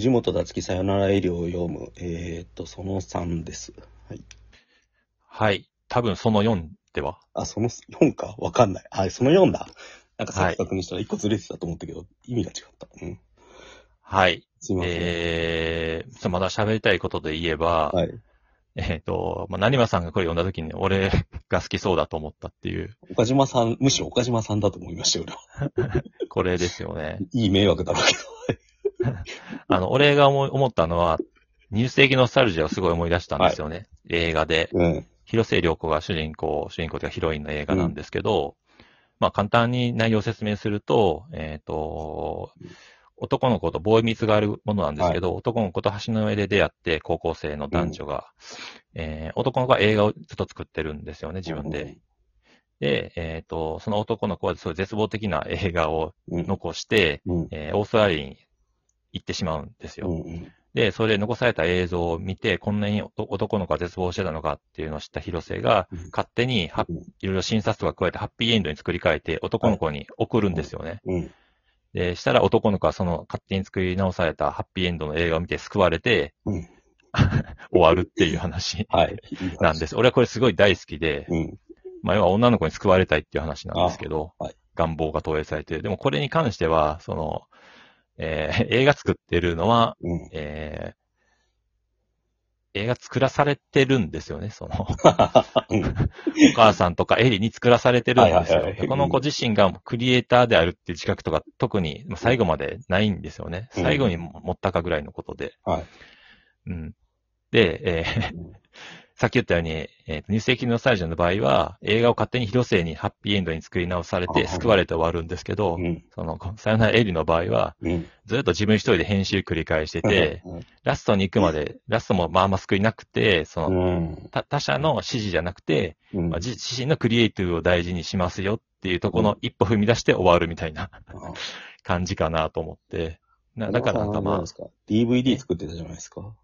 藤本達樹さよなら医療を読む。えーっと、その3です。はい。はい。多分その4では。あ、その4か？わかんない。あ、その4だ。なんかさはいっき確認したら1個ずれてたと思ったけど、意味が違った。うん。はい。すいません。えー、まだ喋りたいことで言えば、はい。えっ、と、まあ、何間さんがこれ読んだ時に俺が好きそうだと思ったっていう、岡島さん、むしろ岡島さんだと思いましたよ、俺は。これですよね。いい迷惑だろうけど。あの、俺が思い思ったのは、ニュース的ノスタルジーをすごい思い出したんですよね。映画で。うん。広末涼子が主人公、主人公というかヒロインの映画なんですけど、まあ簡単に内容を説明すると、えっ、と、男の子とボーイミツがあるものなんですけど、男の子と橋の上で出会って高校生の男女が、えー男の子は映画をずっと作ってるんですよね、自分で。で、えっ、と、その男の子はそういう絶望的な映画をうん。残して、うん。えーオーストラリアに行ってしまうんですよ。うん。うん。で、それで残された映像を見て、こんなに男の子が絶望してたのかっていうのを知った広瀬が、うん勝手にハッうんいろいろ診察とか加えてハッピーエンドに作り変えて男の子に送るんですよね。うん。で、したら男の子はその勝手に作り直されたハッピーエンドの映画を見て救われてうん。終わるっていう話はい。なんです。俺はこれすごい大好きで、うん。まあ要は女の子に救われたいっていう話なんですけど、願望が投影されてる。でもこれに関しては、その、えー映画作ってるのは、うん。えー映画作らされてるんですよね、その、うん。お母さんとかエリに作らされてるんですよはいはいはい。この子自身がクリエイターであるっていう自覚とか特にまあ最後までないんですよね。うん最後に持ったかぐらいのことで。はい。うん。で、えー さっき言ったように、えー、ニュース的ノスタルジーの場合は、映画を勝手に広末にハッピーエンドに作り直されて救われて終わるんですけどう、ん。その、さよならエリの場合は、うん。ずっと自分一人で編集繰り返してて、うん、ラストに行くまで、ラストもまあまあ救いなくて、その、うん。他他者の指示じゃなくて、うんまあ、自自身のクリエイティブを大事にしますよっていうところの一歩踏み出して終わるみたいな 感じかなと思って。なだからなんかまあ DVD 作ってたじゃないですか。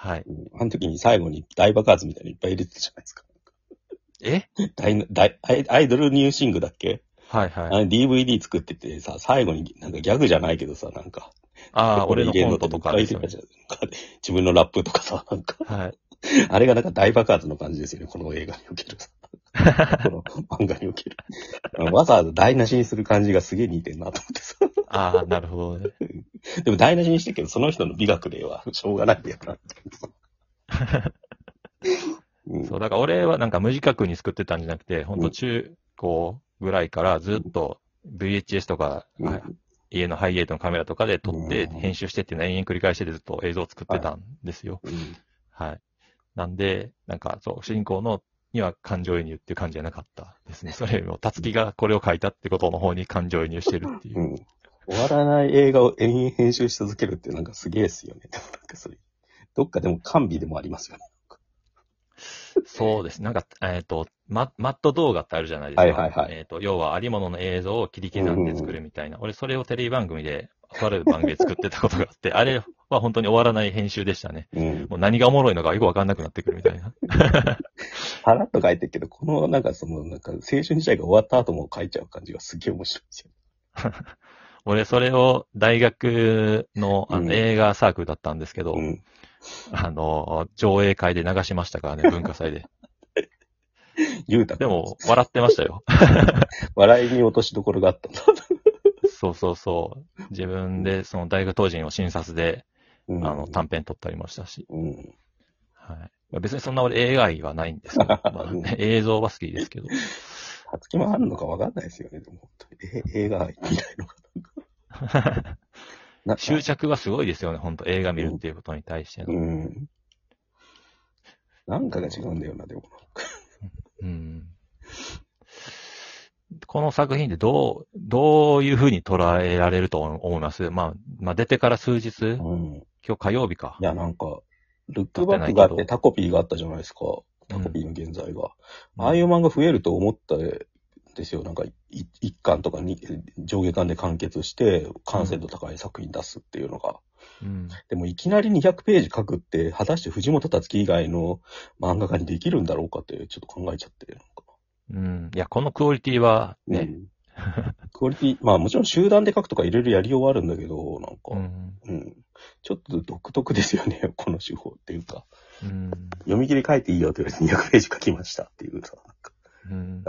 はい。うんあの時に最後に大爆発みたいにいっぱい入れてたじゃないですか。え？大大アイアイドルニューシングだっけ、はいはい。あの DVD 作っててさ、最後になんかギャグじゃないけどさ、なんか。ああ、俺のコントとかね自分のラップとかさ、なんか。はい。あれがなんか大爆発の感じですよね、この映画におけるさ。この漫画における。わざわざ台無しにする感じがすげえ似てんなと思ってさ。ああ、なるほどね。でも台無しにしてるけど、その人の美学ではしょうがないんだよな。うんそう、だから俺はなんか無自覚に作ってたんじゃなくて、ほんと中高ぐらいからずっと VHS とか、うんはい家のハイエイトのカメラとかで撮って、うん編集してっていうのを延々繰り返してずっと映像を作ってたんですよ。うんはい。なんで、なんか、そう、主人公のには感情移入っていう感じじゃなかったですね。それよりも、たつきがこれを書いたってことの方に感情移入してるっていうう。ん。終わらない映画を延々編集し続けるってなんかすげえですよね。でもなんかそれ、どっかでも完備でもありますよね。そうです。なんか、えっ、と、ママット動画ってあるじゃないですか。はいはいはいえっ、と、要はありものの映像を切り刻んで作るみたいな。俺、それをテレビ番組で、とある番組で作ってたことがあって、あれは本当に終わらない編集でしたね。うん。もう何がおもろいのかよくわかんなくなってくるみたいな。さらっと書いてるけど、このなんかその、なんか青春時代が終わった後も書いちゃう感じがすげえ面白いですよ。俺、それを大学のあうんの映画サークルだったんですけど、うん。あの、上映会で流しましたからね、文化祭で。ゆうたでも、笑ってましたよ。笑いに落としどころがあったんだ。そうそうそう。自分で、その大学当時の診察で、うんあの、短編撮ったりもしたし。うん。はい。別にそんな俺映画愛はないんですけど、まあね映像は好きですけど。たつきもあるのかわかんないですよね、でも本当に。え映画みたいのが。執着はすごいですよね、本当映画見るっていうことに対しての。うん。なんかが違うんだよな、でも。うん。この作品でどう、どういうふうに捉えられると思います？まあ、まあ出てから数日、うん。今日火曜日かい。や、なんか、ルックバックがあってタコピーがあったじゃないですか。タコピーの現在が。ああいう漫画増えると思ったんですよ。なんか、い一巻とかに上下巻で完結して、完成度高い作品出すっていうのが。うん。でも、いきなり200ページ書くって、果たして藤本達樹以外の漫画家にできるんだろうかって、ちょっと考えちゃって。うん。いや、このクオリティはね、うんクオリティ、まあもちろん集団で書くとかいろいろやりようはあるんだけど、なんか、うん。うん。ちょっと独特ですよね、この手法っていうか。うん。読み切り書いていいよって言われて200ページ書きましたっていうさ。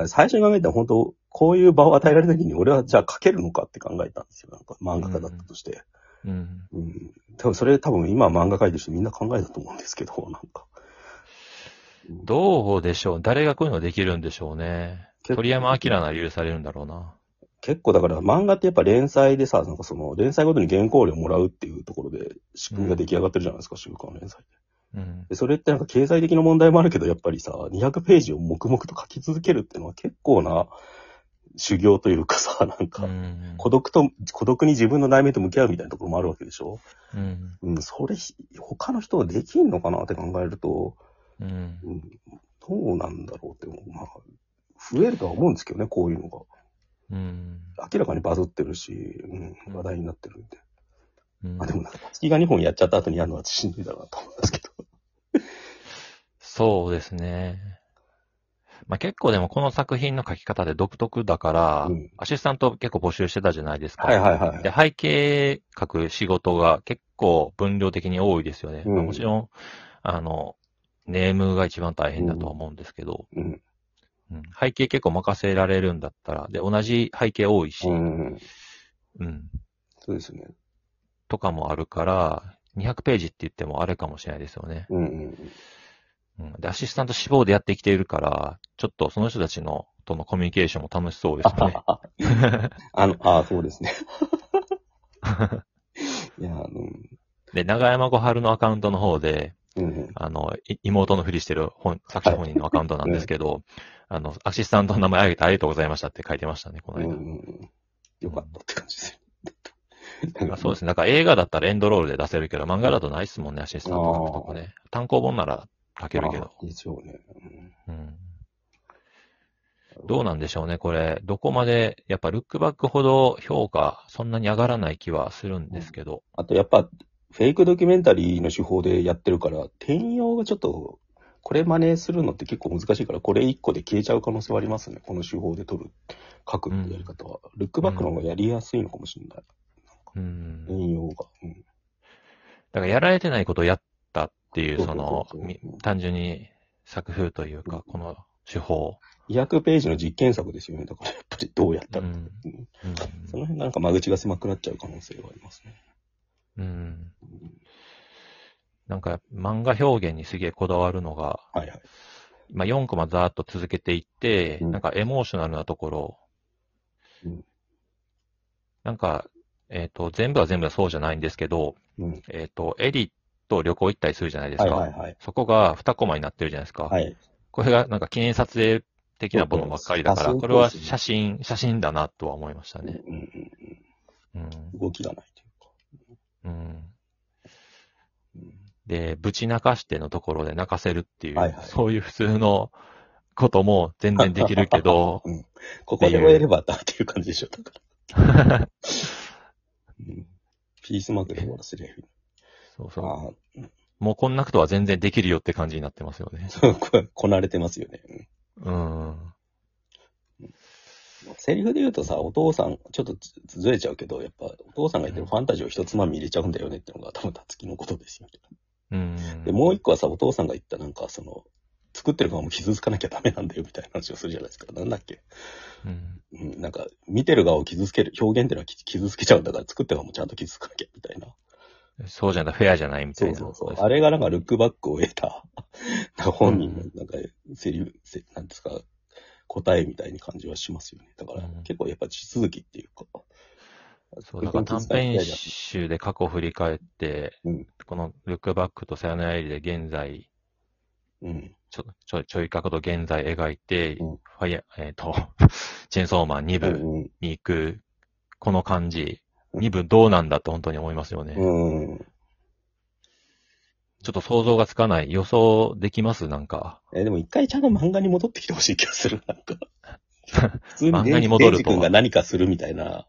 最初に考えたら本当、こういう場を与えられた時に俺はじゃあ書けるのかって考えたんですよ。なんか漫画家だったとして。うん。うん。多分それ多分今漫画描いてる人みんな考えたと思うんですけど、なんか。どうでしょう誰がこういうのできるんでしょうね。鳥山明なら許されるんだろうな。結構だから漫画ってやっぱ連載でさ、なんかその連載ごとに原稿料もらうっていうところで仕組みが出来上がってるじゃないですか、週刊連載うん。で。それってなんか経済的な問題もあるけど、やっぱりさ、200ページを黙々と書き続けるっていうのは結構な修行というかさ、なんうか、ん。孤独と、孤独に自分の内面と向き合うみたいなところもあるわけでしょ？うん。うん、それ、他の人ができんのかなって考えると、うん。うん、どうなんだろうって、まあ、増えるとは思うんですけどね、こういうのが。うん。明らかにバズってるし、うん、話題になってるんで。うんあ、でもなんか、月が2本やっちゃった後にやるのはしんどいだろうなと思うんですけど。そうですね。まあ、結構でもこの作品の書き方で独特だから、うんアシスタント結構募集してたじゃないですか。はいはいはい。で、背景書く仕事が結構分量的に多いですよね。うんまあもちろん、あの、ネームが一番大変だとは思うんですけど、うん。うん背景結構任せられるんだったら、で、同じ背景多いし、ううん、ん。そうですね。とかもあるから、200ページって言ってもあれかもしれないですよね。うんうん。うん、で、アシスタント志望でやってきているから、ちょっとその人たちの、とのコミュニケーションも楽しそうですよね。あ の、ああ、そうですね。いや、あの、で、長山小春のアカウントの方で、うんうん。あの、い妹のふりしてる本、作者本人のアカウントなんですけど、あの、アシスタントの名前挙げてありがとうございましたって書いてましたね、この間。うんうんよかったって感じですまあそうですね。だから映画だったらエンドロールで出せるけど、漫画だとないっすもんね、アシスタントとかね。単行本なら書けるけど。あでしょうね。うんうん。どうなんでしょうね、これ。どこまで、やっぱルックバックほど評価、そんなに上がらない気はするんですけど。あとやっぱ、フェイクドキュメンタリーの手法でやってるから、転用がちょっと、これ真似するのって結構難しいから、これ一個で消えちゃう可能性はありますね。この手法で撮る、書くってやり方は。ルックバックの方がやりやすいのかもしれない。うん。転用が。うん。だからやられてないことをやったっていう、その単純に作風というか、この手法。200ページの実験作ですよね。だからやっぱりどうやったら。うんうんうんその辺がなんか間口が狭くなっちゃう可能性はありますね。うん。なんか漫画表現にすげえこだわるのが、はいはい。まあ、4コマざーっと続けていって、うんなんかエモーショナルなところ、うんなんか、えっ、と、全部は全部はそうじゃないんですけど、うん。えっ、と、エディと旅行行ったりするじゃないですか。はいはいはい。そこが2コマになってるじゃないですか。はい。これがなんか記念撮影的なものばっかりだから、これは写真写真、だなとは思いましたね。うんうん。動きがないというか。うん。うんで、ぶち泣かしてのところで泣かせるっていう、はいはいそういう普通のことも全然できるけど、うん。ここで終えればだっていう感じでしょ、だから。うん。ピースマークで終わらせれる。そうそう。もうこんなことは全然できるよって感じになってますよね。そ うこれこなれてますよね。うんうん。セリフで言うとさ、お父さん、ちょっとずずれちゃうけど、やっぱ、お父さんが言ってるファンタジーを一つまみ入れちゃうんだよねってのが多分、たつきのことですよね。うん。で、もう一個はさ、お父さんが言ったなんか、その、作ってる側も傷つかなきゃダメなんだよみたいな話をするじゃないですか。なんだっけ？うん。うん、なんか、見てる側を傷つける、表現っていうのはき傷つけちゃうんだから、作ってる側もちゃんと傷つかなきゃみたいな。そうじゃない、フェアじゃないみたそいうな。そうそう。あれがなんかルックバックを得た、なんか本人のなんかセリフ、せなんですか、答えみたいに感じはしますよね。だから、うん結構やっぱ地続きっていうか。そう、だから短編集で過去を振り返って、うんこのルックバックとさよならエリで現在、うん。ちょ、ちょ、ちょい角度現在描いて、うんファイヤー、えっ、と、チェーンソーマン2部うん。に行く、この感じ、うん2部どうなんだって本当に思いますよね。うん。ちょっと想像がつかない。予想できます？なんか。え、でも一回ちゃんと漫画に戻ってきてほしい気がする。なんか。普通に漫画に戻るとデンジ君が何かするみたいな、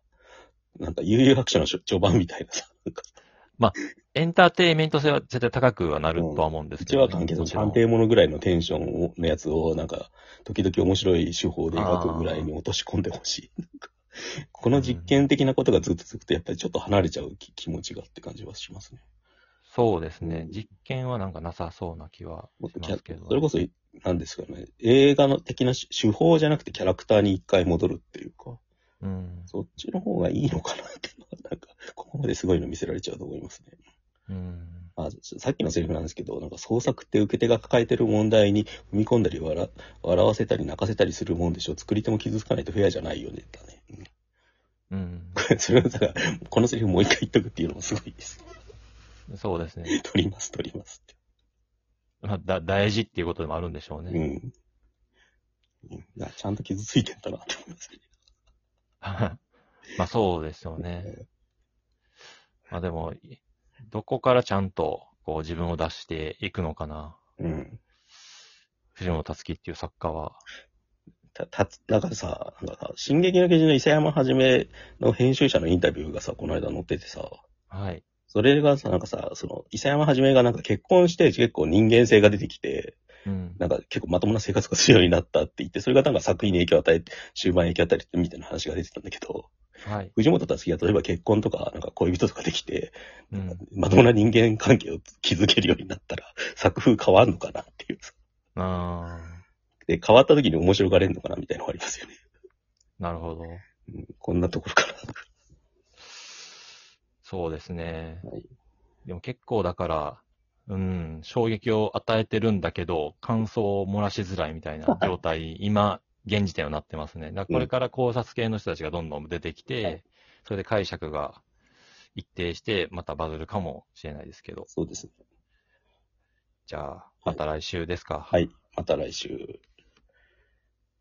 なんか悠々白書の序盤みたいなさ。なんかエンターテインメント性は絶対高くはなるとは思うんですけど、一話完結のもちろん探偵ものぐらいのテンションのやつを、なんか、時々面白い手法で描くぐらいに落とし込んでほしい。この実験的なことがずっと続くと、やっぱりちょっと離れちゃう気持ちがって感じはしますね。そうですね。実験はなんかなさそうな気はしますけど。それこそ、なんですかね。映画の的な手法じゃなくてキャラクターに一回戻るっていうか。うん。そっちの方がいいのかなっていうのは、なんか、ここまですごいの見せられちゃうと思いますね。うん。あさっきのセリフなんですけど、なんか創作って受け手が抱えてる問題に踏み込んだり笑笑わせたり泣かせたりするもんでしょ。作り手も傷つかないとフェアじゃないよね、だね。うん。それをだから、このセリフもう一回言っとくっていうのもすごいです。そうですね。取ります、取りますって。まあ、だ、大事っていうことでもあるんでしょうね。うん。いや、ちゃんと傷ついてんだなって思いますね。まあそうですよね。まあでも、どこからちゃんとこう自分を出していくのかな。うん。藤本達樹っていう作家は。た、た、なんかさ、なんかさ、進撃の巨人の伊勢山はじめの編集者のインタビューがさ、この間載っててさ、はい。それがさ、なんかさ、その、伊勢山はじめがなんか結婚して結構人間性が出てきて、うん、なんか結構まともな生活がするようになったって言って、それがなんか作品に影響を与え、終盤影響を与えてみたいな話が出てたんだけど、はい。藤本達樹が例えば結婚とか、なんか恋人とかできて、うん、まともな人間関係を築けるようになったら、作風変わんのかなっていうさ。あで、変わった時に面白がれるのかなみたいなのがありますよね。なるほど。うん、こんなところかな。そうですね。はい、でも結構だから、うん、衝撃を与えてるんだけど、感想を漏らしづらいみたいな状態、今、現時点はなってますね。だこれから考察系の人たちがどんどん出てきて、それで解釈が一定して、またバズるかもしれないですけど。そうですね。じゃあ、また来週ですか。はい、はい、また来週。